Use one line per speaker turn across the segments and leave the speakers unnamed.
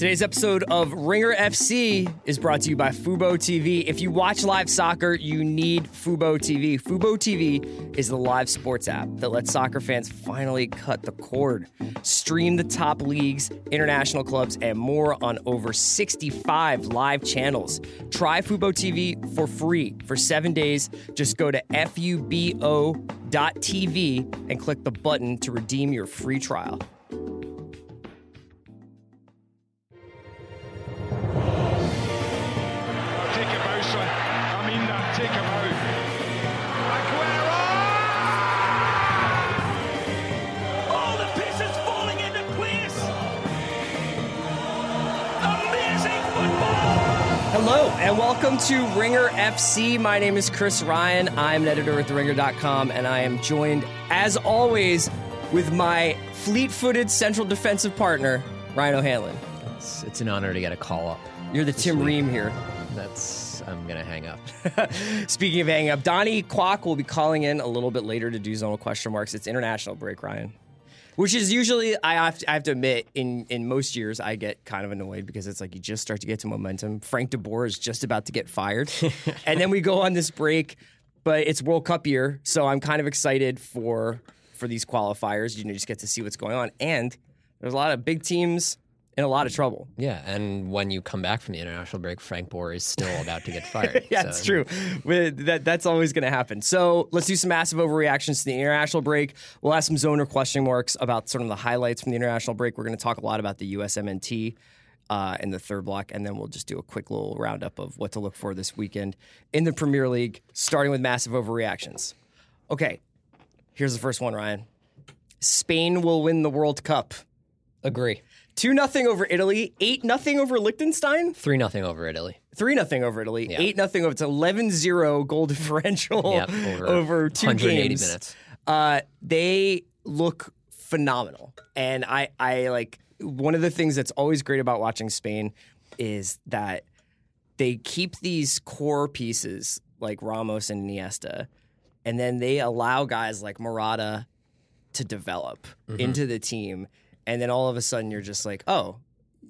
Today's episode of Ringer FC is brought to you by Fubo TV. If you watch live soccer, you need Fubo TV. Fubo TV is the live sports app that lets soccer fans finally cut the cord. Stream the top leagues, international clubs, and more on over 65 live channels. Try Fubo TV for free for seven days. Just go to fubo.tv and click the button to redeem your free trial. And welcome to Ringer FC. My name is Chris Ryan. I'm an editor at TheRinger.com, and I am joined, as always, with my fleet-footed central defensive partner, Ryan O'Hanlon.
It's, it's an honor to get a call up.
You're the Tim Ream here.
That's I'm gonna hang up.
Speaking of hanging up, Donnie Kwok will be calling in a little bit later to do zonal question marks. It's international break, Ryan. Which is usually I have to, I have to admit in in most years I get kind of annoyed because it's like you just start to get to momentum. Frank De Boer is just about to get fired, and then we go on this break. But it's World Cup year, so I'm kind of excited for for these qualifiers. You know, just get to see what's going on, and there's a lot of big teams in a lot of trouble.
yeah, and when you come back from the international break, Frank Bohr is still about to get fired.
yeah,
So,
it's true. That that's always going to happen. So let's do some massive overreactions to the international break. We'll ask some zoner question marks about sort of the highlights from the international break. We're going to talk a lot about the USMNT uh, in the third block, and then we'll just do a quick little roundup of what to look for this weekend in the Premier League, starting with massive overreactions. Okay, here's the first one, Ryan. Spain will win the World Cup.
Agree.
Two nothing over Italy, eight nothing over Liechtenstein.
Three nothing over Italy.
Three nothing over Italy.
Yeah.
Eight nothing over. It's 11-0 goal differential
Yep,
over,
over
two
180
games.
minutes.
Uh, they look phenomenal, and I, I like one of the things that's always great about watching Spain is that they keep these core pieces like Ramos and Iniesta, and then they allow guys like Morata to develop
Mm-hmm.
into the team, and then all of a sudden you're just like, oh,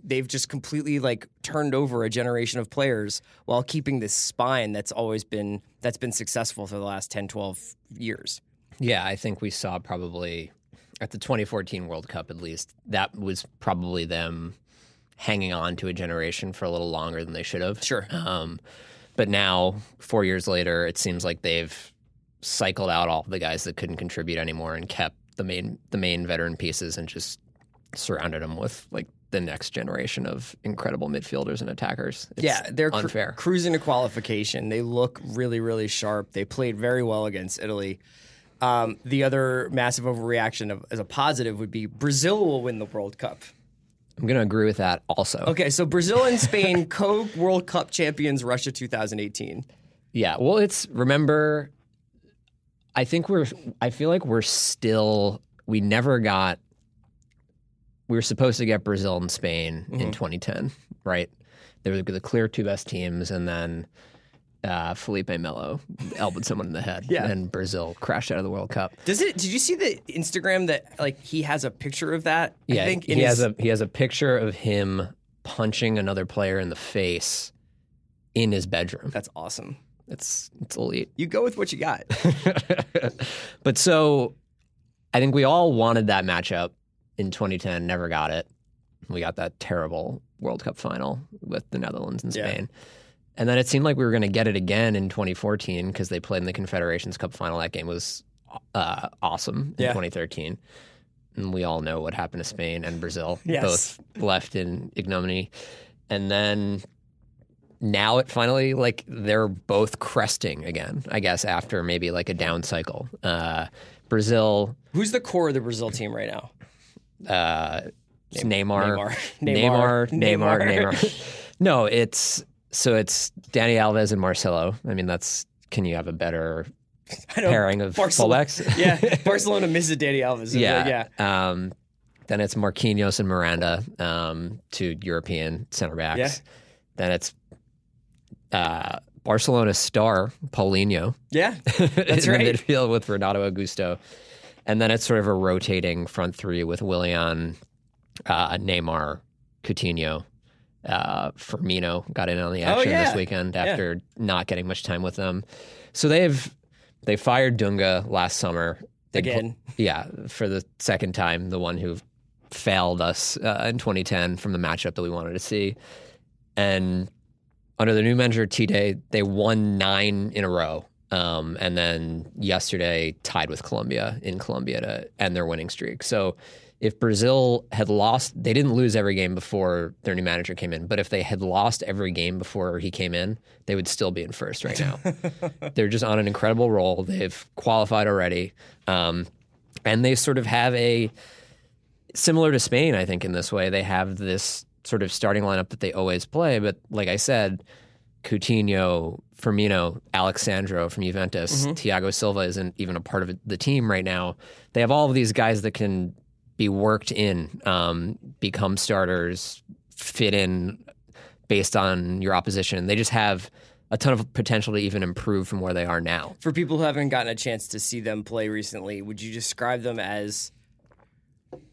they've just completely like turned over a generation of players while keeping this spine that's always been that's been successful for the last 10 12 years
Yeah, I think we saw probably at the 2014 World Cup at least that was probably them hanging on to a generation for a little longer than they should have.
Sure.
Um, but now, four years later, it seems like they've cycled out all the guys that couldn't contribute anymore and kept the main the main veteran pieces and just surrounded them with like the next generation of incredible midfielders and attackers. It's
yeah they're cru-
unfair.
cruising to qualification they look really really sharp they played very well against italy um, the other massive overreaction of, as a positive would be brazil will win the world cup
I'm going to agree with that also.
okay so brazil and spain co world cup champions russia 2018
Yeah. Well, it's remember. I think we're. I feel like we're still. We never got. We were supposed to get Brazil and Spain
Mm-hmm.
in 2010, right? They were the clear two best teams, and then uh, Felipe Melo elbowed someone in the head,
Yeah.
and Brazil crashed out of the World Cup.
does it did you see the instagram that like he has a picture of that
Yeah,
i think
he has
his-
a he has a picture of him punching another player in the face in his bedroom.
that's awesome
It's it's elite.
you go with what you got
but so I think we all wanted that matchup in 2010, never got it. We got that terrible World Cup final with the Netherlands and
Yeah.
Spain. And then it seemed like we were going to get it again in 2014 because they played in the Confederations Cup final. That game was uh, awesome in
Yeah.
2013. And we all know what happened to Spain and Brazil,
Yes.
both left in ignominy. And then now it finally like they're both cresting again. I guess after maybe like a down cycle. Uh, Brazil,
who's the core of the brazil team right now
uh, it's Neymar,
Neymar.
Neymar,
Neymar.
Neymar,
Neymar.
Neymar. no, it's so it's Dani Alves and Marcelo. I mean, that's can you have a better pairing of
Barcelona-
fullbacks?
yeah, Barcelona misses Dani Alves.
yeah,
yeah.
Um, then it's Marquinhos and Miranda, um, two European center backs.
Yeah.
Then it's uh, Barcelona star Paulinho
Yeah, that's
in
right.
the midfield with Renato Augusto. And then it's sort of a rotating front three with Willian, uh, Neymar, Coutinho. Uh, Firmino got in on the action
Oh, yeah.
this weekend after not getting much time with them. So they've they fired Dunga last summer They pl-
Again.
yeah, for the second time, the one who failed us uh, in 2010 from the matchup that we wanted to see. And under the new manager Tite, they won nine in a row. Um, and then yesterday tied with Colombia in Colombia to end their winning streak. So if Brazil had lost, they didn't lose every game before their new manager came in. But if they had lost every game before he came in, they would still be in first right now. They're just on an incredible roll. They've qualified already. Um, and they sort of have a similar to Spain, I think, in this way. They have this sort of starting lineup that they always play. But like I said, Coutinho, Firmino, Alex Sandro from Juventus, Thiago Silva isn't even a part of the team right now. They have all of these guys that can be worked in, um, become starters, fit in based on your opposition. They just have a ton of potential to even improve from where they are now.
For people who haven't gotten a chance to see them play recently, would you describe them as,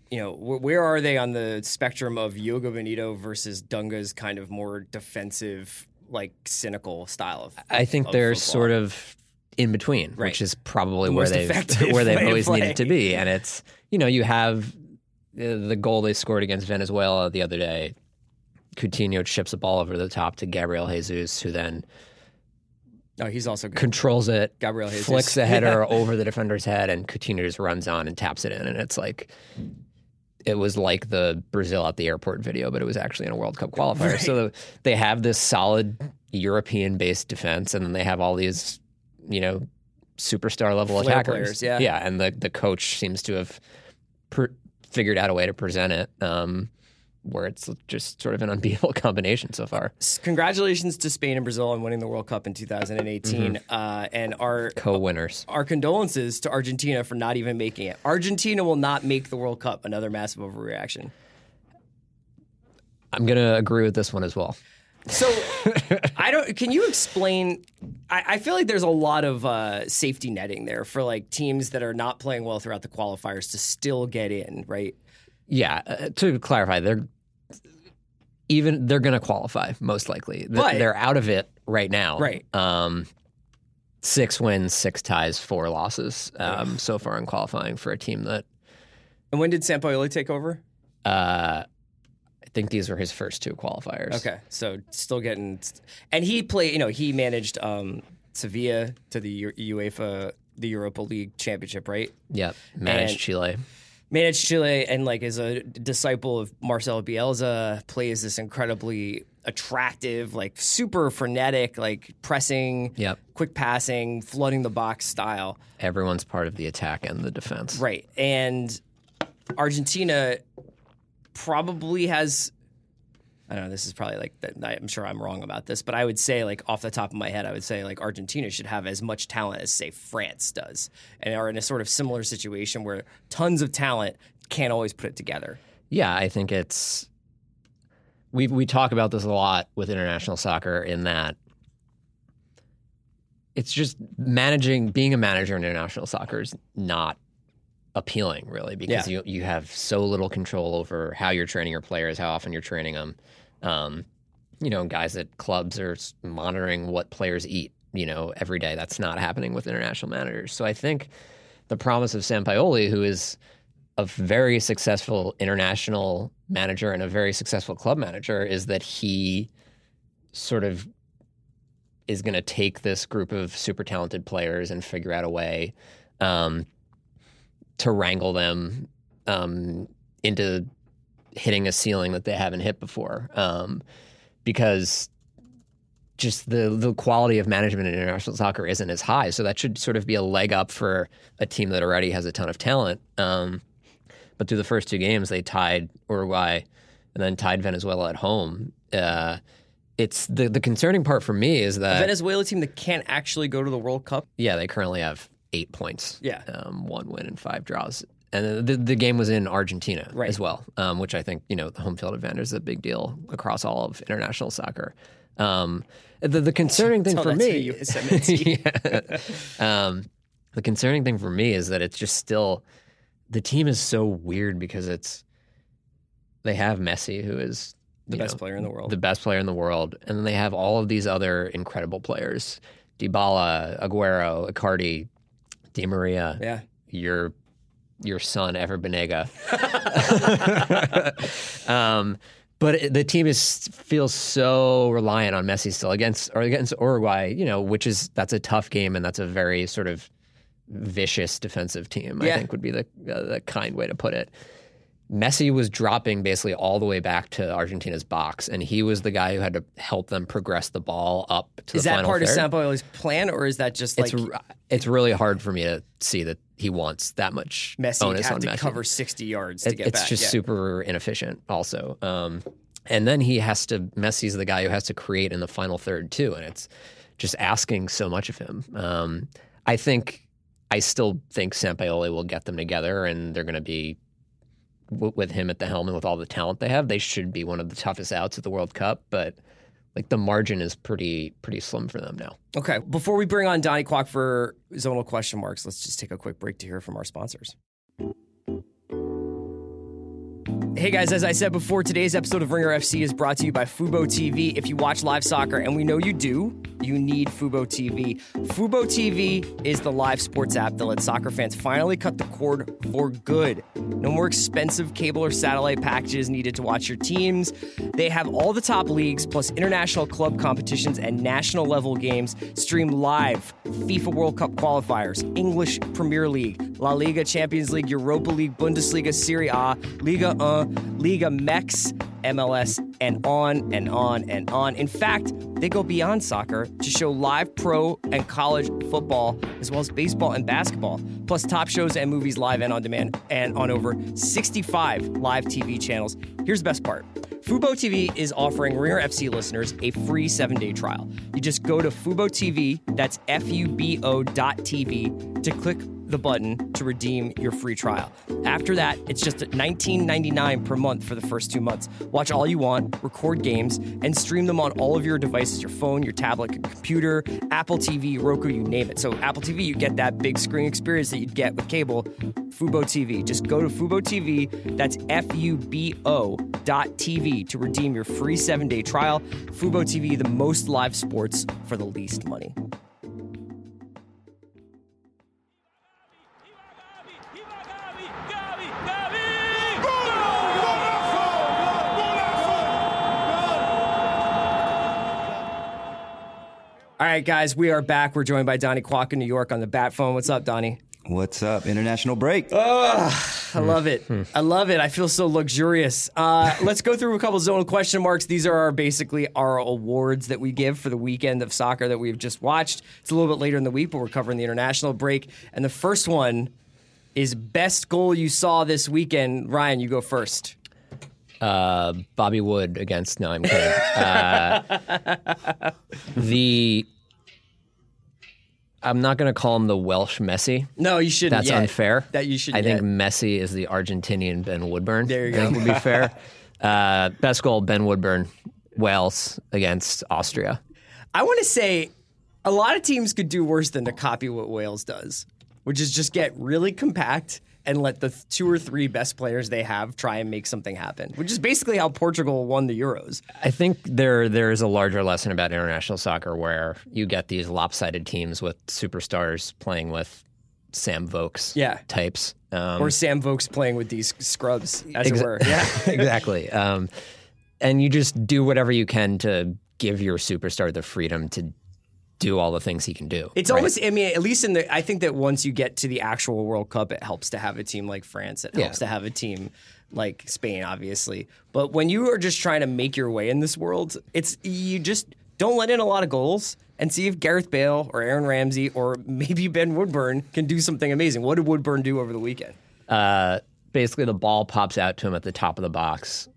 you know, wh- where are they on the spectrum of Jogo Bonito versus Dunga's kind of more defensive, like cynical style of?
I think
of
they're
football?
sort of in between,
Right.
which is probably
The
where they've where they've always
play.
needed to be. And it's you know you have uh, the goal they scored against Venezuela the other day. Coutinho chips a ball over the top to Gabriel Jesus, who then
Oh, he's also good.
controls it,
Gabriel Jesus.
flicks the header over the defender's head, and Coutinho just runs on and taps it in. And it's like it was like the Brazil at the airport video, but it was actually in a World Cup qualifier. So they have this solid European-based defense, and then they have all these, you know, superstar level attackers.
players, yeah.
yeah, and the the coach seems to have per- figured out a way to present it. Um, where it's just sort of an unbeatable combination so far.
Congratulations to Spain and Brazil on winning the World Cup in 2018,
Mm-hmm.
uh, and our
Co-winners.
our condolences to Argentina for not even making it. Argentina will not make the World Cup. Another massive overreaction.
I'm gonna agree with this one as well.
So I don't. Can you explain? I, I feel like there's a lot of uh, safety netting there for like teams that are not playing well throughout the qualifiers to still get in, right?
Yeah, uh, to clarify, they're even they're going to qualify most likely.
But-
they're out of it right now.
Right.
Um, six wins, six ties, four losses um, so far in qualifying for a team that
And when did Sampaoli take over?
uh, I think these were his first two qualifiers.
Okay, so still getting, and he played. You know, he managed um, Sevilla to the U- UEFA, the Europa League championship, right?
Yep. Managed
And-
Chile.
Managed Chile and like is a disciple of Marcelo Bielsa, plays this incredibly attractive, like super frenetic, like pressing,
Yep.
quick passing, flooding the box style.
Everyone's part of the attack and the defense.
Right. And Argentina probably has I don't know, this is probably like I'm sure I'm wrong about this, but I would say like off the top of my head, I would say like Argentina should have as much talent as say France does. And are in a sort of similar situation where tons of talent can't always put it together.
Yeah, I think it's we we talk about this a lot with international soccer in that it's just managing being a manager in international soccer is not appealing really because
Yeah.
you you have so little control over how you're training your players, how often you're training them. Um, you know, guys at clubs are monitoring what players eat, you know, every day. That's not happening with international managers. So I think the promise of Sampaoli, who is a very successful international manager and a very successful club manager is that he sort of is going to take this group of super talented players and figure out a way um, to wrangle them um, into hitting a ceiling that they haven't hit before. Um, because just the the quality of management in international soccer isn't as high, so that should sort of be a leg up for a team that already has a ton of talent. Um, but through the first two games, they tied Uruguay and then tied Venezuela at home. Uh, it's the the concerning part for me is
A
that
Venezuela team that can't actually go to the World Cup.
yeah, they currently have eight points.
Yeah.
um, one win and five draws. And the, the game was in Argentina
Right.
as well, um, which I think you know the home field advantage is a big deal across all of international soccer. Um, the the concerning thing for me, Yeah. um, the concerning thing for me is that it's just still the team is so weird because it's they have Messi who is
The best
know,
player in the world.
the best player in the world, and then they have all of these other incredible players: Dybala, Aguero, Icardi, Di Maria,
yeah.
your your son Ever Banega. um, but it- the team is feels so reliant on Messi still against or against Uruguay, you know, which is that's a tough game and that's a very sort of vicious defensive team.
Yeah.
I think would be the uh, the kind way to put it. Messi was dropping basically all the way back to Argentina's box, and he was the guy who had to help them progress the ball up to
Is
the
that
final
part
third.
of Sampaoli's plan, or is that just like
It's it's really hard for me to see that he wants that much
Messi
onus
have
on
to
Messi.
cover 60 yards to
It-
get
it's
back?
just
yeah.
super inefficient, also. Um, and then he has to. Messi's the guy who has to create in the final third too, and it's just asking so much of him. Um, I think I still think Sampaoli will get them together, and they're going to be w- with him at the helm and with all the talent they have. They should be one of the toughest outs at the World Cup, but like the margin is pretty pretty slim for them now.
Okay. Before we bring on Donnie Kwok for zonal question marks, let's just take a quick break to hear from our sponsors. Hey guys, as I said before, today's episode of Ringer FC is brought to you by Fubo TV. If you watch live soccer, and we know you do, you need Fubo TV. Fubo TV is the live sports app that lets soccer fans finally cut the cord for good. No more expensive cable or satellite packages needed to watch your teams. They have all the top leagues, plus international club competitions and national level games stream live. FIFA World Cup qualifiers, English Premier League, La Liga Champions League, Europa League, Bundesliga, Serie A, Liga 1, Liga Mex, MLS, and on and on and on. In fact, they go beyond soccer to show live pro and college football, as well as baseball and basketball, plus top shows and movies live and on demand, and on over 65 live TV channels. Here's the best part. Fubo TV is offering Ringer FC listeners a free seven day trial. You just go to Fubo TV, that's F U B O dot TV, to click the button to redeem your free trial. After that, it's just $19.99 per month for the first two months. Watch all you want, record games, and stream them on all of your devices your phone, your tablet, your computer, Apple TV, Roku, you name it. So, Apple TV, you get that big screen experience that you'd get with cable. Fubo TV. Just go to Fubo TV, that's F U B O dot TV to redeem your free seven day trial. Fubo TV, the most live sports for the least money. All right, guys, we are back. We're joined by Donnie Kwok in New York on the bat phone. What's up, Donnie?
What's up? International break.
Oh, I love it. I love it. I feel so luxurious. Uh, let's go through a couple of zonal question marks. These are our, basically our awards that we give for the weekend of soccer that we've just watched. It's a little bit later in the week, but we're covering the international break. And the first one is best goal you saw this weekend. Ryan, you go first.
Uh, Bobby Wood against. No, I'm kidding. Uh, the I'm not going to call him the Welsh Messi.
No, you shouldn't.
That's
yet.
unfair.
That you should.
I think
yet.
Messi is the Argentinian Ben Woodburn.
There you
I think
go.
would be fair. uh, best goal Ben Woodburn, Wales against Austria.
I want to say a lot of teams could do worse than to copy what Wales does, which is just get really compact and let the two or three best players they have try and make something happen, which is basically how Portugal won the Euros.
I think there there is a larger lesson about international soccer where you get these lopsided teams with superstars playing with Sam Vokes
Yeah.
types. Um,
Or Sam Vokes playing with these scrubs, as
Exa-
it were. Yeah.
exactly. Um, and you just do whatever you can to give your superstar the freedom to do all the things he can do.
It's
right?
almost, I mean, at least in the, I think that once you get to the actual World Cup, it helps to have a team like France. It helps to have a team like Spain, obviously. But when you are just trying to make your way in this world, it's, you just don't let in a lot of goals and see if Gareth Bale or Aaron Ramsey or maybe Ben Woodburn can do something amazing. What did Woodburn do over the weekend?
uh, basically the ball pops out to him at the top of the box,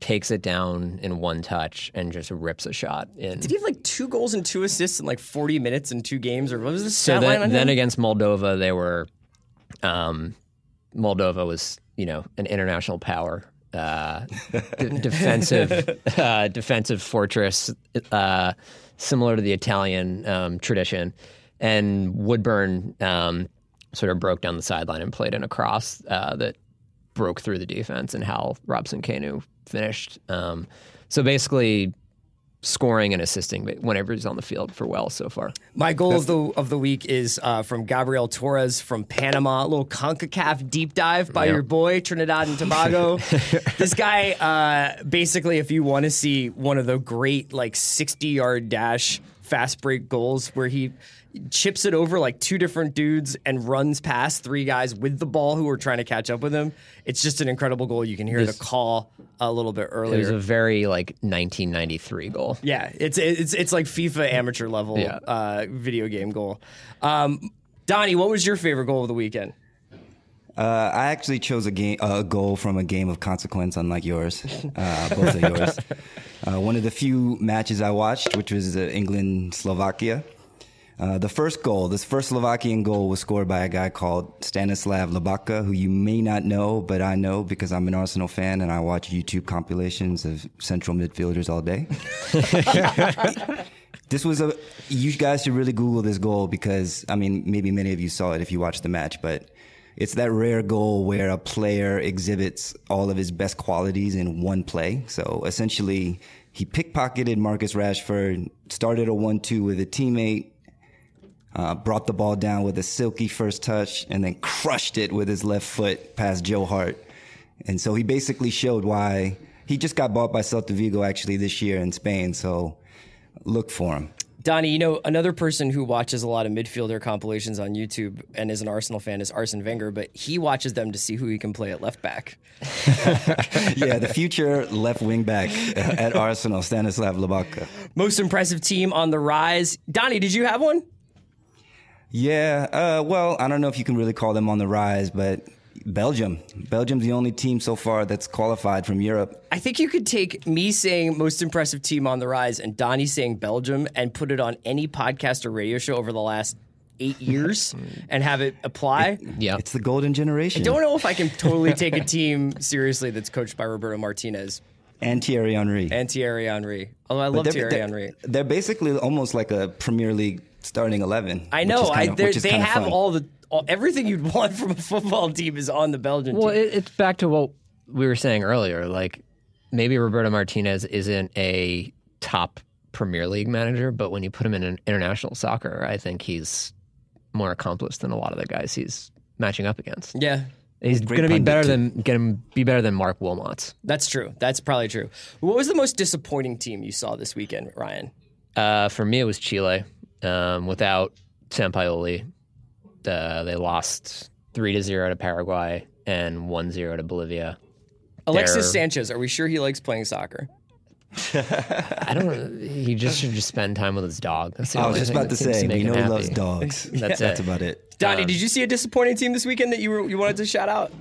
takes it down in one touch, and just rips a shot in.
Did he have like two goals and two assists in like 40 minutes in two games? Or what was the
so then, then against Moldova, they were. Um, Moldova was, you know, an international power, uh, de- defensive, uh, defensive fortress, uh, similar to the Italian um, tradition. And Woodburn um, sort of broke down the sideline and played in a cross uh, that broke through the defense, and Hal Robson Kanu finished. Um, So basically, scoring and assisting whenever he's on the field for well so far.
My goal of the of the week is uh, from Gabriel Torres from Panama. A little Concacaf deep dive by
Yep.
your boy Trinidad and Tobago. this guy, uh, basically, if you want to see one of the great like sixty yard dash fast break goals where he chips it over like two different dudes and runs past three guys with the ball who are trying to catch up with him. It's just an incredible goal. You can hear
This-
the call a little bit earlier.
It was a very like 1993 goal.
Yeah, it's it's it's like FIFA amateur level
Yeah.
uh, video game goal. Um, Donnie, what was your favorite goal of the weekend?
Uh, I actually chose a game, a goal from a game of consequence, unlike yours. Uh, both of yours. Uh, one of the few matches I watched, which was uh, England Slovakia. Uh, the first goal, this first Slovakian goal, was scored by a guy called Stanislav Lobotka, who you may not know, but I know because I'm an Arsenal fan and I watch YouTube compilations of central midfielders all day. this was a you guys should really google this goal because i mean maybe many of you saw it if you watched the match but it's that rare goal where a player exhibits all of his best qualities in one play so essentially he pickpocketed marcus rashford started a 1-2 with a teammate uh, brought the ball down with a silky first touch and then crushed it with his left foot past Joe Hart. And so he basically showed why he just got bought by Celta Vigo actually this year in Spain. So look for him.
Donnie, you know another person who watches a lot of midfielder compilations on YouTube and is an Arsenal fan is Arsene Wenger, but he watches them to see who he can play at left back.
yeah, the future left wing back at Arsenal, Stanislav Lobotka.
Most impressive team on the rise. Donnie, did you have one?
Yeah, uh, well, I don't know if you can really call them on the rise, but Belgium. Belgium's the only team so far that's qualified from Europe.
I think you could take me saying most impressive team on the rise and Donnie saying Belgium and put it on any podcast or radio show over the last eight years and have it apply.
Yeah.
It's the golden generation.
I don't know if I can totally take a team seriously that's coached by Roberto Martinez
and Thierry Henry.
and Thierry Henry. Although I love
they're,
Thierry
they're-
Henry.
They're basically almost like a Premier League starting eleven.
I know. I
kind of-
they're-
which is
they have
fun.
all the all, everything you'd want from a football team is on the Belgian
Well,
team.
it, it's back to what we were saying earlier. Like maybe Roberto Martinez isn't a top Premier League manager, but when you put him in an international soccer, I think he's more accomplished than a lot of the guys he's matching up against.
yeah.
He's going to be better than get him be better than Marc Wilmots.
That's true. That's probably true. What was the most disappointing team you saw this weekend, Ryan?
Uh, for me, it was Chile. Um, without Sampaoli, uh, they lost three to zero to Paraguay and one zero to Bolivia.
Alexis
They're-
Sanchez. Are we sure he likes playing soccer?
I don't. Know. He just should just spend time with his dog. That's the
I was just about
that
to say,
make
we know he loves dogs.
That's
That's
it.
about it.
Donnie, did you see a disappointing team this weekend that you were, you wanted to shout out?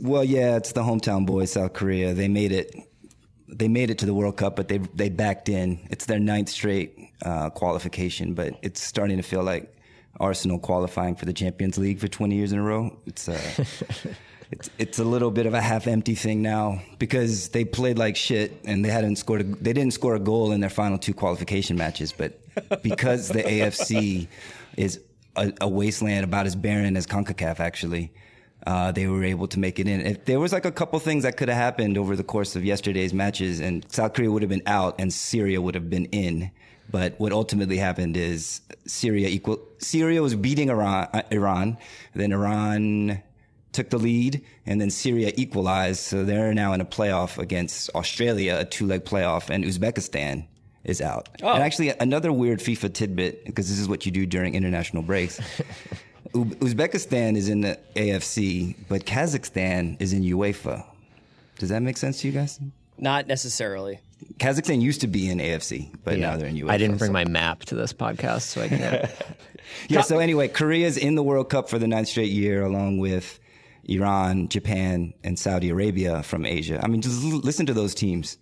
Well, yeah, it's the hometown boys, South Korea. They made it. They made it to the World Cup, but they they backed in. It's their ninth straight uh, qualification, but it's starting to feel like Arsenal qualifying for the Champions League for 20 years in a row. It's uh, it's it's a little bit of a half-empty thing now because they played like shit and they hadn't scored. A, they didn't score a goal in their final two qualification matches, but because the AFC is a, a wasteland about as barren as Concacaf, actually. Uh, they were able to make it in. If there was like a couple things that could have happened over the course of yesterday's matches, and South Korea would have been out and Syria would have been in. But what ultimately happened is Syria equal. Syria was beating Iran. Uh, Iran. Then Iran took the lead, and then Syria equalized. So they're now in a playoff against Australia, a two-leg playoff, and Uzbekistan is out. Oh. And actually, another weird FIFA tidbit, because this is what you do during international breaks. Uzbekistan is in the AFC, but Kazakhstan is in UEFA. Does that make sense to you guys?
Not necessarily.
Kazakhstan used to be in AFC, but now they're in UEFA.
I didn't bring
so-
my map to this podcast, so I can't.
Yeah, so anyway, Korea's in the World Cup for the ninth straight year, along with Iran, Japan, and Saudi Arabia from Asia. I mean, just l- listen to those teams.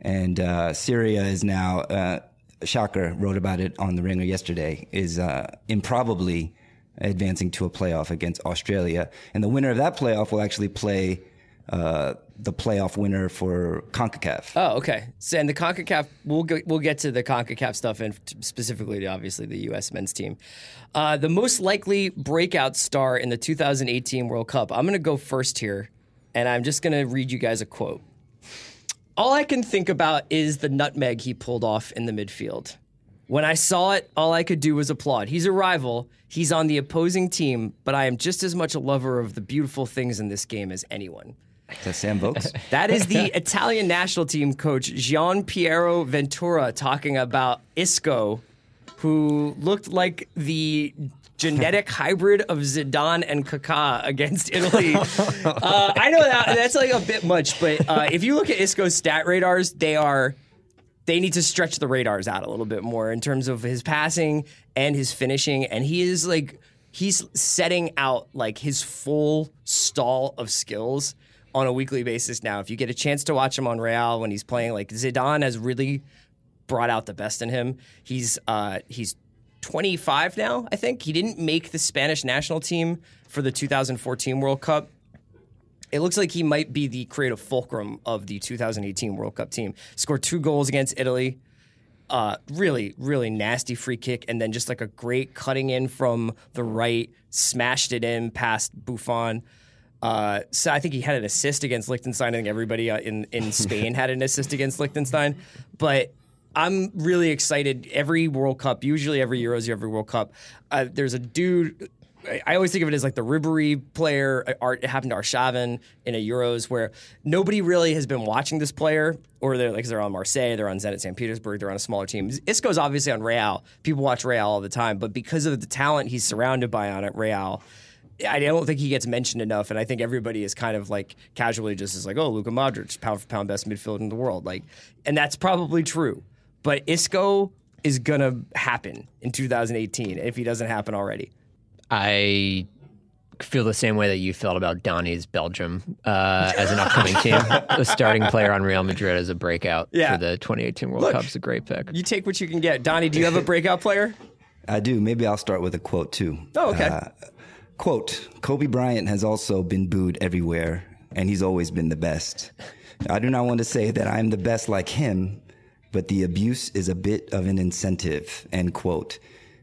And uh, Syria is now, uh, Shocker wrote about it on The Ringer yesterday, is uh, improbably advancing to a playoff against Australia. And the winner of that playoff will actually play uh, the playoff winner for CONCACAF.
Oh, okay. So, and the Concacaf, we'll get, we'll get to the Concacaf stuff and specifically, obviously, the U.S. men's team. Uh, the most likely breakout star in the 2018 World Cup. I'm going to go first here, and I'm just going to read you guys a quote. all I can think about is the nutmeg he pulled off in the midfield. When I saw it, all I could do was applaud. He's a rival. He's on the opposing team, but I am just as much a lover of the beautiful things in this game as anyone.
That Sam Vokes?
That is the Italian national team coach Gian Piero Ventura talking about Isco, who looked like the genetic hybrid of Zidane and Kaká against Italy. Uh, I know that that's like a bit much, but uh, if you look at Isco's stat radars, they are they need to stretch the radars out a little bit more in terms of his passing and his finishing, and he is like he's setting out like his full stall of skills on a weekly basis now. If you get a chance to watch him on Real when he's playing, like Zidane has really brought out the best in him. He's uh, he's 25 now, I think. He didn't make the Spanish national team for the 2014 World Cup. It looks like he might be the creative fulcrum of the 2018 World Cup team. Scored two goals against Italy. Uh, really, really nasty free kick, and then just like a great cutting in from the right, smashed it in past Buffon. Uh, so I think he had an assist against Liechtenstein. I think everybody uh, in in Spain had an assist against Liechtenstein. But I'm really excited. Every World Cup, usually every Euros, every World Cup, uh, there's a dude. I- always think of it as like the Ribery player. uh, it happened to Arshavin in a Euros where nobody really has been watching this player, or they're like they're on Marseille, they're on Zenit St. Petersburg, they're on a smaller team. Isco's obviously on Real. People watch Real all the time, but because of the talent he's surrounded by on at Real, I don't think he gets mentioned enough, and I think everybody is kind of like casually just is like, oh, Luka Modric, pound for pound best midfielder in the world, like, and that's probably true. But Isco is gonna happen in 2018 if he doesn't happen already.
I feel the same way that you felt about Donny's Belgium uh, as an upcoming team. the starting player on Real Madrid as a breakout
Yeah.
for the 2018 World
Look.
Cup is a great pick.
You take what you can get. Donnie, do you have a breakout player?
I do. Maybe I'll start with a quote too.
Oh, okay.
Uh, quote: Kobe Bryant has also been booed everywhere, and he's always been the best. I do not want to say that I'm the best like him, but the abuse is a bit of an incentive. End quote.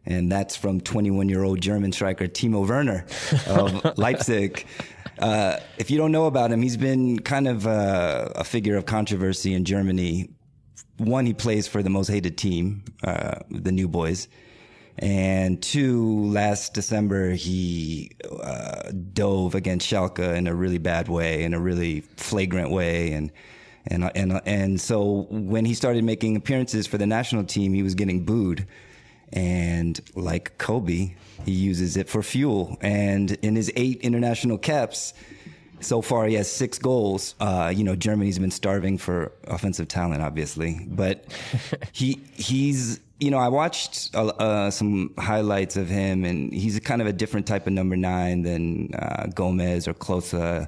And that's from 21 year old German striker Timo Werner of Leipzig. Uh, if you don't know about him, he's been kind of uh, a figure of controversy in Germany. One, he plays for the most hated team, uh, the New Boys. And two, last December, he uh, dove against Schalke in a really bad way, in a really flagrant way. And, and, and, and so when he started making appearances for the national team, he was getting booed. And like Kobe, he uses it for fuel. And in his eight international caps, so far, he has six goals. Uh, you know, Germany's been starving for offensive talent, obviously, but he he's you know I watched uh, uh, some highlights of him, and he's a kind of a different type of number nine than uh, Gomez or Klose.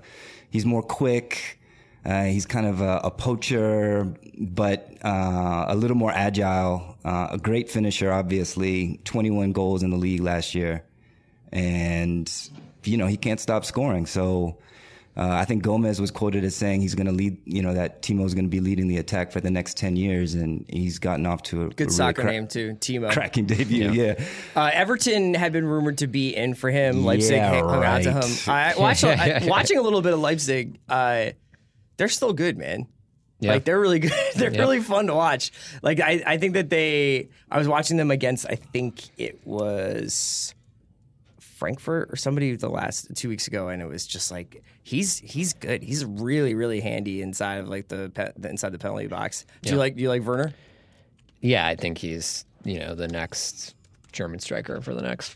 He's more quick. Uh, he's kind of a, a poacher, but uh, a little more agile. Uh, a great finisher, obviously. 21 goals in the league last year, and you know he can't stop scoring. So. Uh, I think Gomez was quoted as saying he's going to lead, you know, that Timo's going to be leading the attack for the next 10 years, and he's gotten off to a a
Good
really
soccer
cra-
name too, Timo.
cracking debut. Yeah.
Uh, Everton had been rumored to be in for him. Leipzig
Yeah,
hung out to him.
right.
I, watched, I, watching a little bit of Leipzig, uh, they're still good, man.
Yeah.
Like they're really good. They're
Yeah.
really fun to watch. Like I, I think that they. I was watching them against. I think it was Frankfurt or somebody the last two weeks ago, and it was just like he's he's good. He's really really handy inside of like the, pe- the inside the penalty box. Do you like do you like Werner?
Yeah, I think he's you know the next German striker for the next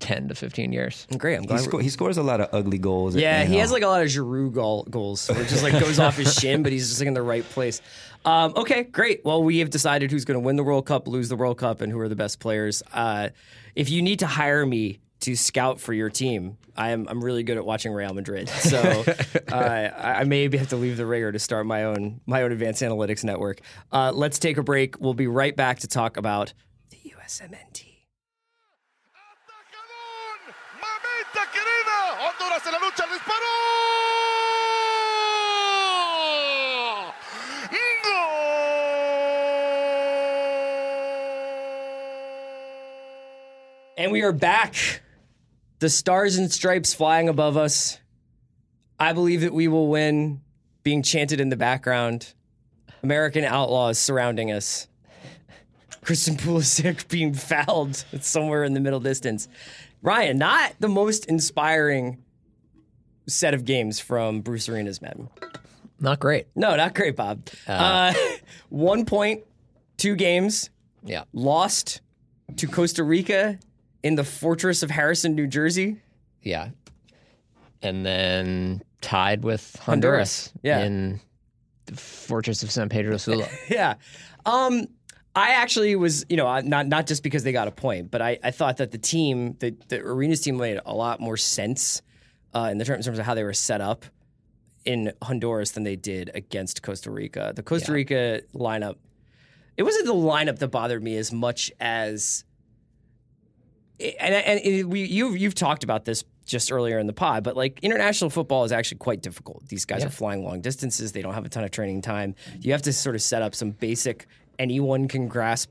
10 to 15 years.
Great. I'm
He,
glad.
sco- he scores a lot of ugly goals.
Yeah, he has like a lot of Giroud goal, goals where it just like goes off his shin, but he's just like in the right place. Um, okay, great. Well, we have decided who's going to win the World Cup, lose the World Cup, and who are the best players. Uh, if you need to hire me to scout for your team, I am I'm really good at watching Real Madrid, so uh, I I maybe have to leave the ringer to start my own my own advanced analytics network. Uh, let's take a break. We'll be right back to talk about the USMNT.
¡Atacadón! ¡Mamita querida! Honduras en la lucha, el disparo.
And we are back. The stars and stripes flying above us. I believe that we will win, being chanted in the background. American outlaws surrounding us. Christian Pulisic being fouled somewhere in the middle distance. Ryan, not the most inspiring set of games from Bruce Arena's men.
Not great.
No, not great, Bob. Uh, one point, two games,
Yeah.
lost to Costa Rica in the fortress of Harrison, New Jersey.
Yeah. And then tied with
Honduras.
Honduras,
Yeah.
in the fortress of San Pedro Sula.
Yeah. Um, I actually was, you know, not not just because they got a point, but I, I thought that the team, the, the Arenas team, made a lot more sense uh, in the terms, in terms of how they were set up in Honduras than they did against Costa Rica. The Costa Rica lineup, it wasn't the lineup that bothered me as much as, and and it, we you've you've talked about this just earlier in the pod, but like international football is actually quite difficult. These guys are flying long distances; they don't have a ton of training time. You have to sort of set up some basic anyone can grasp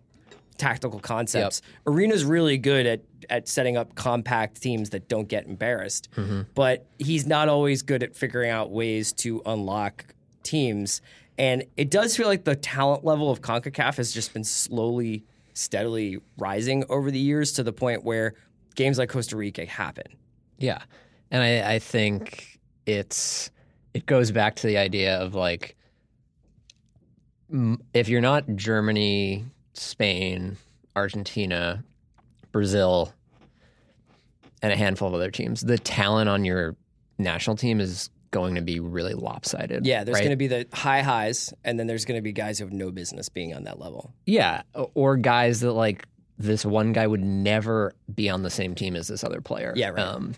tactical concepts. Arena's really good at at setting up compact teams that don't get embarrassed, mm-hmm. but he's not always good at figuring out ways to unlock teams. And it does feel like the talent level of CONCACAF has just been slowly, steadily rising over the years to the point where games like Costa Rica happen.
Yeah, and I, I think it's it goes back to the idea of like if you're not Germany, Spain, Argentina, Brazil, and a handful of other teams, the talent on your national team is going to be really lopsided.
Yeah, there's
right?
going to be the high highs, and then there's going to be guys who have no business being on that level.
Yeah, or guys that like this one guy would never be on the same team as this other player.
Yeah, right.
Um,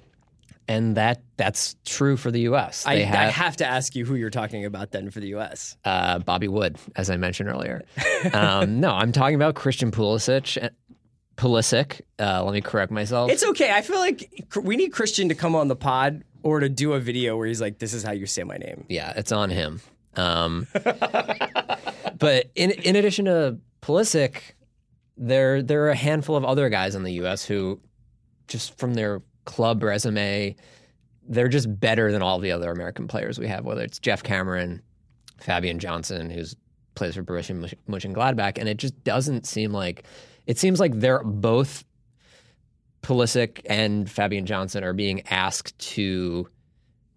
and that that's true for the U.S.
I,
They
I
have
have to ask you who you're talking about then for the U.S.
uh, Bobby Wood, as I mentioned earlier. um, no, I'm talking about Christian Pulisic. uh, Pulisic. Uh, let me correct myself.
It's okay. I feel like we need Christian to come on the pod or to do a video where he's like, "This is how you say my name."
Yeah, it's on him. Um, but in in addition to Pulisic, there there are a handful of other guys in the U.S. who, just from their club resume, they're just better than all the other American players we have. Whether it's Geoff Cameron, Fabian Johnson, who's plays for Borussia Mönch- Mönchengladbach, and it just doesn't seem like it seems like they're both Pulisic and Fabian Johnson are being asked to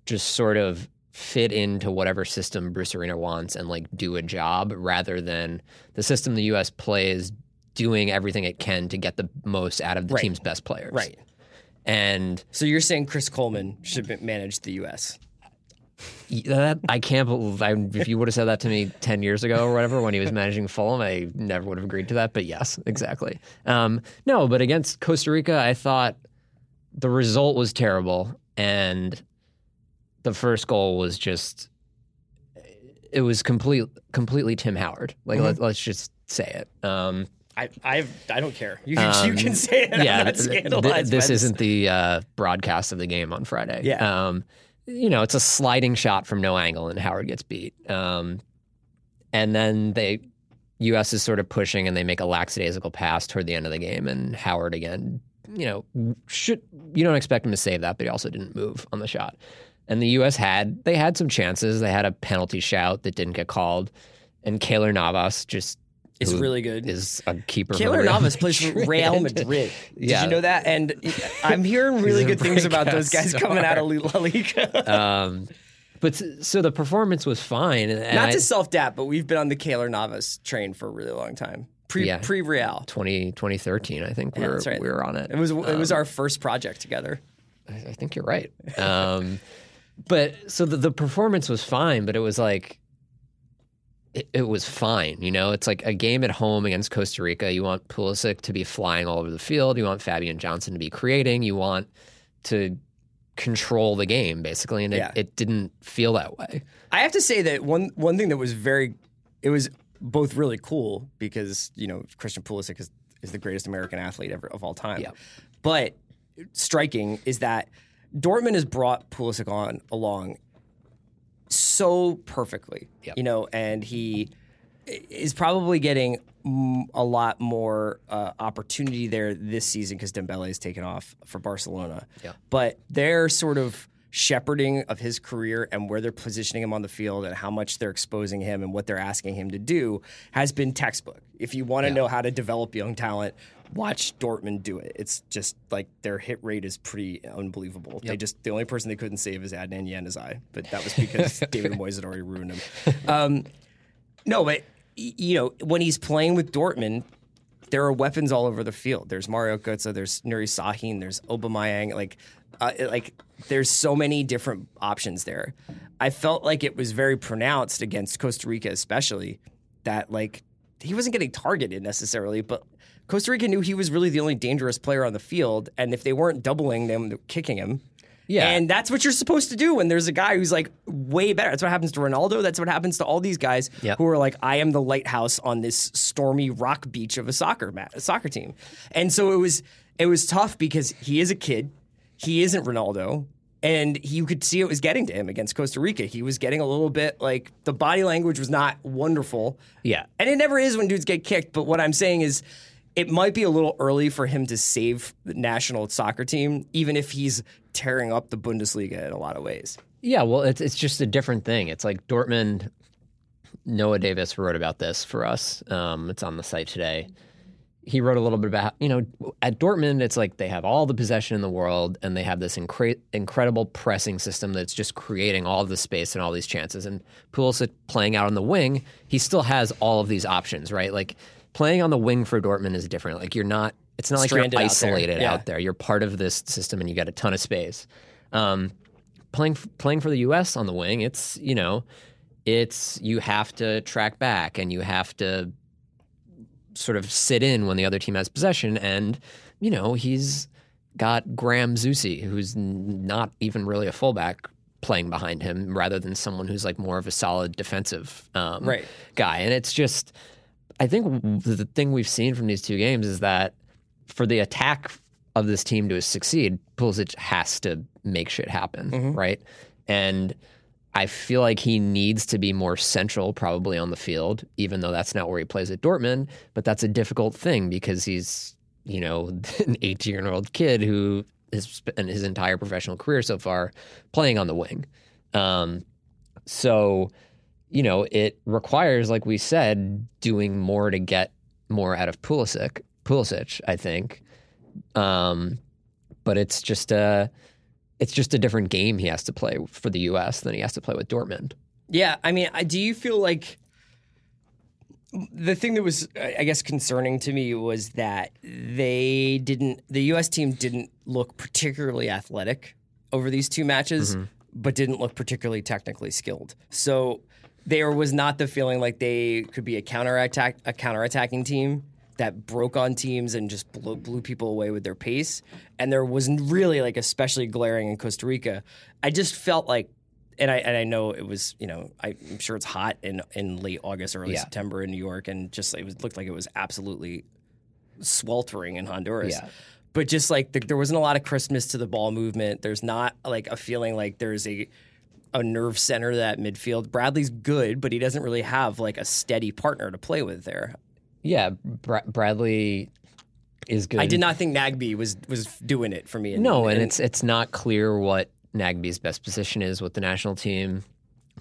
just sort of fit into whatever system Bruce Arena wants and like do a job rather than the system the US plays doing everything it can to get the most out of the
Right.
team's best players.
Right.
And
So you're saying Chris Coleman should manage the U.S.
that, I can't believe I, if you would have said that to me 10 years ago or whatever when he was managing Fulham, I never would have agreed to that. But yes, exactly. Um, no, but against Costa Rica, I thought the result was terrible. And the first goal was just, it was complete, completely Tim Howard. Like, let, let's just say it. Um,
I I I don't care. You, you can say it.
yeah, th- th-
scandalized.
this isn't the uh, broadcast of the game on Friday.
Yeah.
Um, you know, it's a sliding shot from no angle, and Howard gets beat. Um, and then they, U.S. is sort of pushing, and they make a lackadaisical pass toward the end of the game, and Howard again. You know, should you don't expect him to save that, but he also didn't move on the shot. And the U.S. had they had some chances. They had a penalty shout that didn't get called, and Keylor Navas just
It's really good.
Is a keeper. for Keylor
Navas plays for Real Madrid. Did
Yeah.
you know that? And I'm hearing really good things about those guys coming out of La Liga.
um, but so the performance was fine. And
Not
I,
to self dap, but we've been on the Keylor Navas train for a really long time. Pre
Yeah.
pre Real.
20, 2013, I think we
Yeah,
were
right.
we were on it.
It was it
Um,
was our first project together.
I I think you're right. Um, but so the, the performance was fine, but it was like it, it was fine. You know, it's like a game at home against Costa Rica. You want Pulisic to be flying all over the field. You want Fabian Johnson to be creating. You want to control the game basically, and it,
Yeah.
it didn't feel that way.
I have to say that one one thing that was very, it was both really cool because you know Christian Pulisic is is the greatest American athlete ever of all time.
Yeah.
But striking is that Dortmund has brought Pulisic on along so perfectly.
Yep.
You know, and he is probably getting a lot more uh, opportunity there this season because Dembele has taken off for Barcelona.
Yeah.
But they're sort of shepherding of his career and where they're positioning him on the field and how much they're exposing him and what they're asking him to do has been textbook. If you want to know how to develop young talent, watch Dortmund do it. It's just like their hit rate is pretty unbelievable. They just the only person they couldn't save is Adnan Januzaj, but that was because David Moyes had already ruined him. Um, no, but you know when he's playing with Dortmund, there are weapons all over the field. There's Mario Götze, there's Nuri Sahin, there's Aubameyang. Like, uh, like there's so many different options there. I felt like it was very pronounced against Costa Rica, especially that like he wasn't getting targeted necessarily, but Costa Rica knew he was really the only dangerous player on the field, and if they weren't doubling them, they were kicking him.
Yeah.
And that's what you're supposed to do when there's a guy who's like way better. That's what happens to Ronaldo. That's what happens to all these guys
Yep.
who are like, I am the lighthouse on this stormy rock beach of a soccer mat, a soccer team. And so it was it was tough because he is a kid. He isn't Ronaldo. And you could see it was getting to him against Costa Rica. He was getting a little bit like the body language was not wonderful.
Yeah.
And it never is when dudes get kicked. But what I'm saying is, it might be a little early for him to save the national soccer team, even if he's tearing up the Bundesliga in a lot of ways.
Yeah, well, it's it's just a different thing. It's like Dortmund. Noah Davis wrote about this for us. Um, it's on the site today. He wrote a little bit about you know at Dortmund, it's like they have all the possession in the world, and they have this incre- incredible pressing system that's just creating all the space and all these chances. And Pulisic playing out on the wing, he still has all of these options, right? Like playing on the wing for Dortmund is different. Like you're not. It's not like
Stranded
you're
out there.
isolated
Yeah.
out there. You're part of this system, and you got a ton of space. Um, playing playing for the U.S. on the wing, it's you know, it's you have to track back and you have to sort of sit in when the other team has possession, and you know he's got Graham Zusi, who's not even really a fullback playing behind him, rather than someone who's like more of a solid defensive um,
Right.
guy, and it's just. I think the thing we've seen from these two games is that for the attack of this team to succeed, Pulisic has to make shit happen, right? And I feel like he needs to be more central, probably on the field, even though that's not where he plays at Dortmund. But that's a difficult thing because he's, you know, an 18 year old kid who has spent his entire professional career so far playing on the wing. Um, so, you know, it requires, like we said, doing more to get more out of Pulisic. Pulisic, I think. Um, but it's just a it's just a different game he has to play for the U.S. than he has to play with Dortmund.
Yeah, I mean, I- do you feel like the thing that was, I I guess, concerning to me was that they didn't, the U.S. team didn't look particularly athletic over these two matches, but didn't look particularly technically skilled. So there was not the feeling like they could be a counterattack, a counterattacking team that broke on teams and just blew, blew people away with their pace. And there was really like especially glaring in Costa Rica. I just felt like and I and I know it was you know I, am sure it's hot in in late August, early
Yeah.
September in New York, and just it was looked like it was absolutely sweltering in Honduras.
Yeah.
But just like the, there wasn't a lot of Christmas to the ball movement. There's not like a feeling like there's a a nerve center that midfield. Bradley's good, but he doesn't really have like a steady partner to play with there.
Yeah, Bra- Bradley is good.
I did not think Nagbe was was doing it for me. in-
No, and it's it's not clear what Nagbe's best position is with the national team.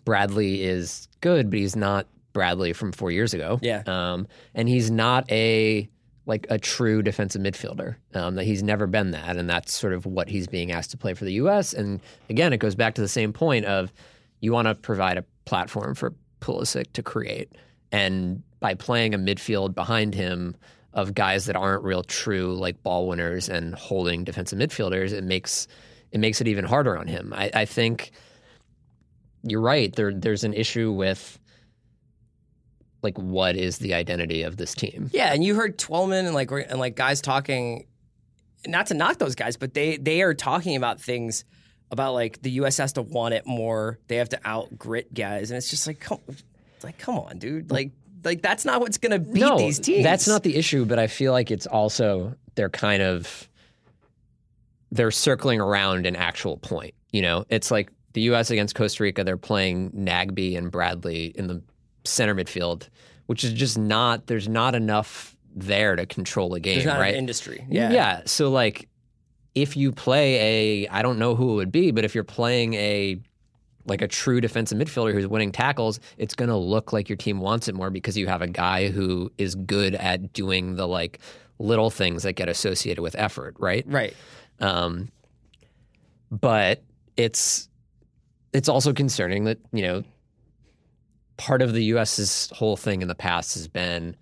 Bradley is good, but he's not Bradley from four years ago.
Yeah.
um, and he's not a like a true defensive midfielder. Um, that he's never been that, and that's sort of what he's being asked to play for the U.S. And again, it goes back to the same point of you want to provide a platform for Pulisic to create, and by playing a midfield behind him of guys that aren't real true like ball winners and holding defensive midfielders, it makes it makes it even harder on him. I, I think you're right. There there's an issue with like what is the identity of this team?
Yeah, and you heard Twellman and like and like guys talking, not to knock those guys, but they they are talking about things about like the U.S. has to want it more. They have to out grit guys, and it's just like, come, it's like come on, dude, like like that's not what's gonna beat
no,
these teams.
that's not the issue. But I feel like it's also they're kind of they're circling around an actual point. You know, it's like the U.S. against Costa Rica. They're playing Nagbe and Bradley in the center midfield, which is just not. There's not enough there to control a game, right?
an industry. Yeah,
Yeah. So like if you play a, I don't know who it would be, but if you're playing a like a true defensive midfielder who's winning tackles, it's going to look like your team wants it more because you have a guy who is good at doing the like little things that get associated with effort, right?
Right.
Um, but it's it's also concerning that you know part of the U.S.'s whole thing in the past has been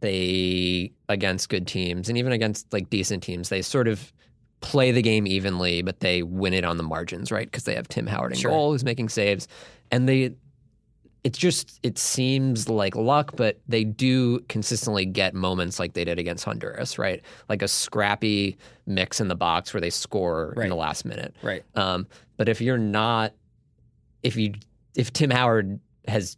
they against good teams and even against like decent teams they sort of play the game evenly but they win it on the margins right because they have Tim Howard in
Sure.
goal who's making saves and they it's just it seems like luck but they do consistently get moments like they did against Honduras right like a scrappy mix in the box where they score
Right.
in the last minute
Right.
um, but if you're not, if you, if Tim Howard has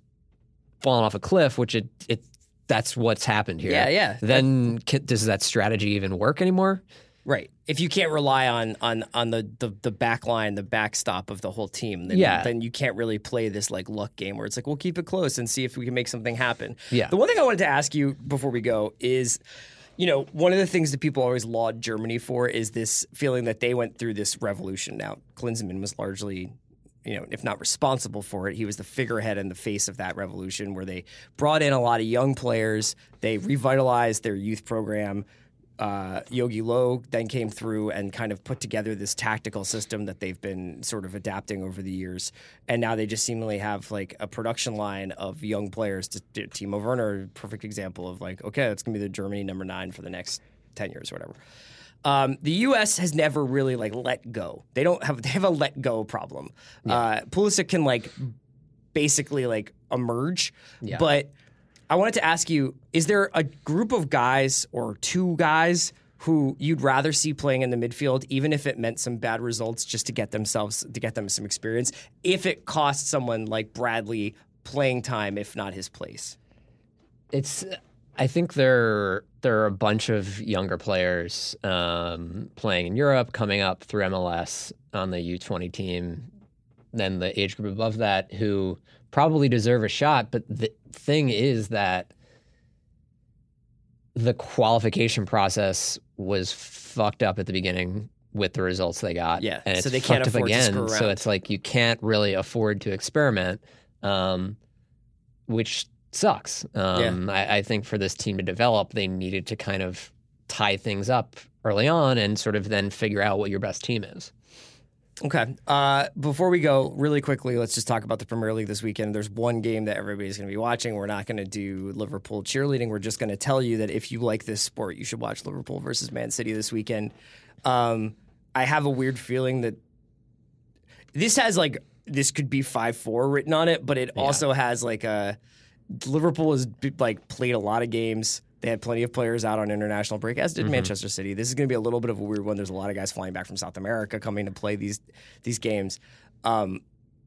fallen off a cliff, which it, it that's what's happened here.
Yeah, yeah.
Then ca does that strategy even work anymore?
Right. If you can't rely on on on the the, the back line, the backstop of the whole team, then
Yeah.
then you can't really play this like luck game where it's like we'll keep it close and see if we can make something happen.
Yeah.
The one thing I wanted to ask you before we go is you know, one of the things that people always laud Germany for is this feeling that they went through this revolution. Now, Klinsmann was largely, you know, if not responsible for it, he was the figurehead and the face of that revolution where they brought in a lot of young players. They revitalized their youth program. Uh, Jogi Löw then came through and kind of put together this tactical system that they've been sort of adapting over the years. And now they just seemingly have like a production line of young players. To, to Timo Werner, perfect example of like, okay, that's gonna be the Germany number nine for the next ten years or whatever. Um, the U.S. has never really like let go. They don't have they have a let go problem. Uh, Pulisic can like basically like emerge, but I wanted to ask you: Is there a group of guys or two guys who you'd rather see playing in the midfield, even if it meant some bad results, just to get themselves to get them some experience, if it cost someone like Bradley playing time, if not his place?
It's. I think there there are a bunch of younger players um, playing in Europe, coming up through MLS on the U20 team, then the age group above that who probably deserve a shot. But the thing is that the qualification process was fucked up at the beginning with the results they got.
Yeah,
and
so
it's
they can't afford to
again.
screw
So it's like you can't really afford to experiment, um, which sucks. Um, I, I think for this team to develop, they needed to kind of tie things up early on and sort of then figure out what your best team is.
Okay. Uh, before we go, really quickly, let's just talk about the Premier League this weekend. There's one game that everybody's going to be watching. We're not going to do Liverpool cheerleading. We're just going to tell you that if you like this sport, you should watch Liverpool versus Man City this weekend. Um, I have a weird feeling that this has like this could be five four written on it, but it also has like a Liverpool has like played a lot of games. They had plenty of players out on international break, as did Manchester City. This is going to be a little bit of a weird one. There's a lot of guys flying back from South America coming to play these these games. Um,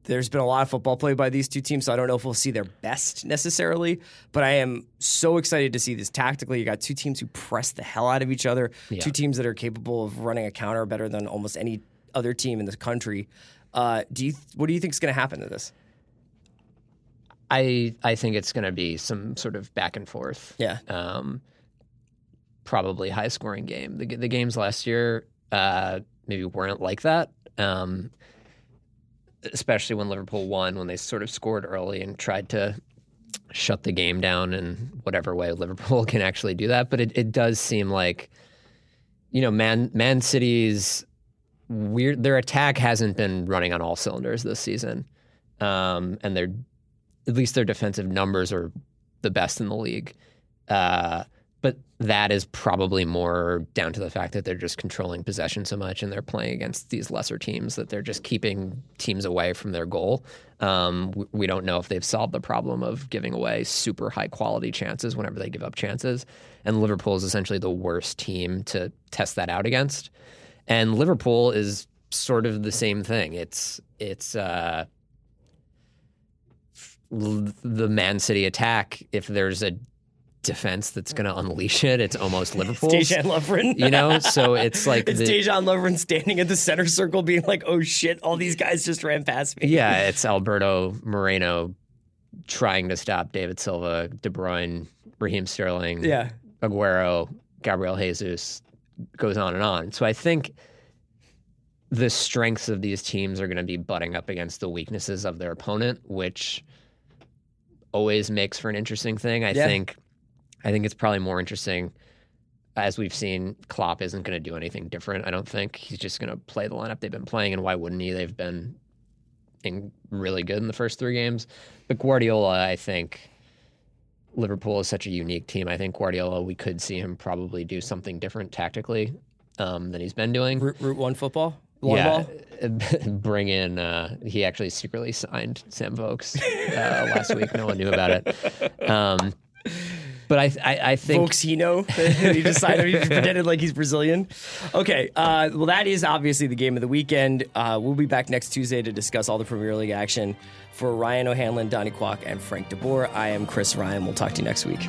there's been a lot of football played by these two teams, so I don't know if we'll see their best necessarily. But I am so excited to see this tactically. You got two teams who press the hell out of each other, two teams that are capable of running a counter better than almost any other team in the country. Uh, do you? What do you think is going to happen to this?
I I think it's going to be some sort of back and forth.
Yeah.
Um, probably high scoring game. The the games last year uh, maybe weren't like that. Um, especially when Liverpool won, when they sort of scored early and tried to shut the game down in whatever way Liverpool can actually do that. But it, it does seem like, you know, Man Man City's weird. Their attack hasn't been running on all cylinders this season, um, and their at least their defensive numbers are the best in the league. Uh, but that is probably more down to the fact that they're just controlling possession so much and they're playing against these lesser teams that they're just keeping teams away from their goal. Um, we, don't know if they've solved the problem of giving away super high quality chances whenever they give up chances. And Liverpool is essentially the worst team to test that out against. And Liverpool is sort of the same thing. It's it's uh, the Man City attack. If there's a defense that's going to unleash it, it's almost Liverpool.
Dejan Lovren.
You know, so it's like
It's
the-
Dejan Lovren standing in the center circle, being like, "Oh shit! All these guys just ran past me."
yeah, it's Alberto Moreno trying to stop David Silva, De Bruyne, Raheem Sterling,
yeah.
Aguero, Gabriel Jesus. goes on and on. So I think the strengths of these teams are going to be butting up against the weaknesses of their opponent, which always makes for an interesting thing. I
Yeah.
think I think it's probably more interesting as we've seen Klopp isn't going to do anything different. I don't think he's just going to play the lineup they've been playing and why wouldn't he? They've been in really good in the first 3 games. But Guardiola, I think Liverpool is such a unique team. I think Guardiola we could see him probably do something different tactically um, than he's been doing.
Route, Route One football. One
yeah, bring in. Uh, he actually secretly signed Sam Vokes uh, last week. No one knew about it. Um, but I, I, I think
Vokesinho. he decided he pretended like he's Brazilian. Okay, uh, well that is obviously the game of the weekend. Uh, we'll be back next Tuesday to discuss all the Premier League action. For Ryan O'Hanlon, Donnie Kwak, and Frank DeBoer, I am Chris Ryan. We'll talk to you next week.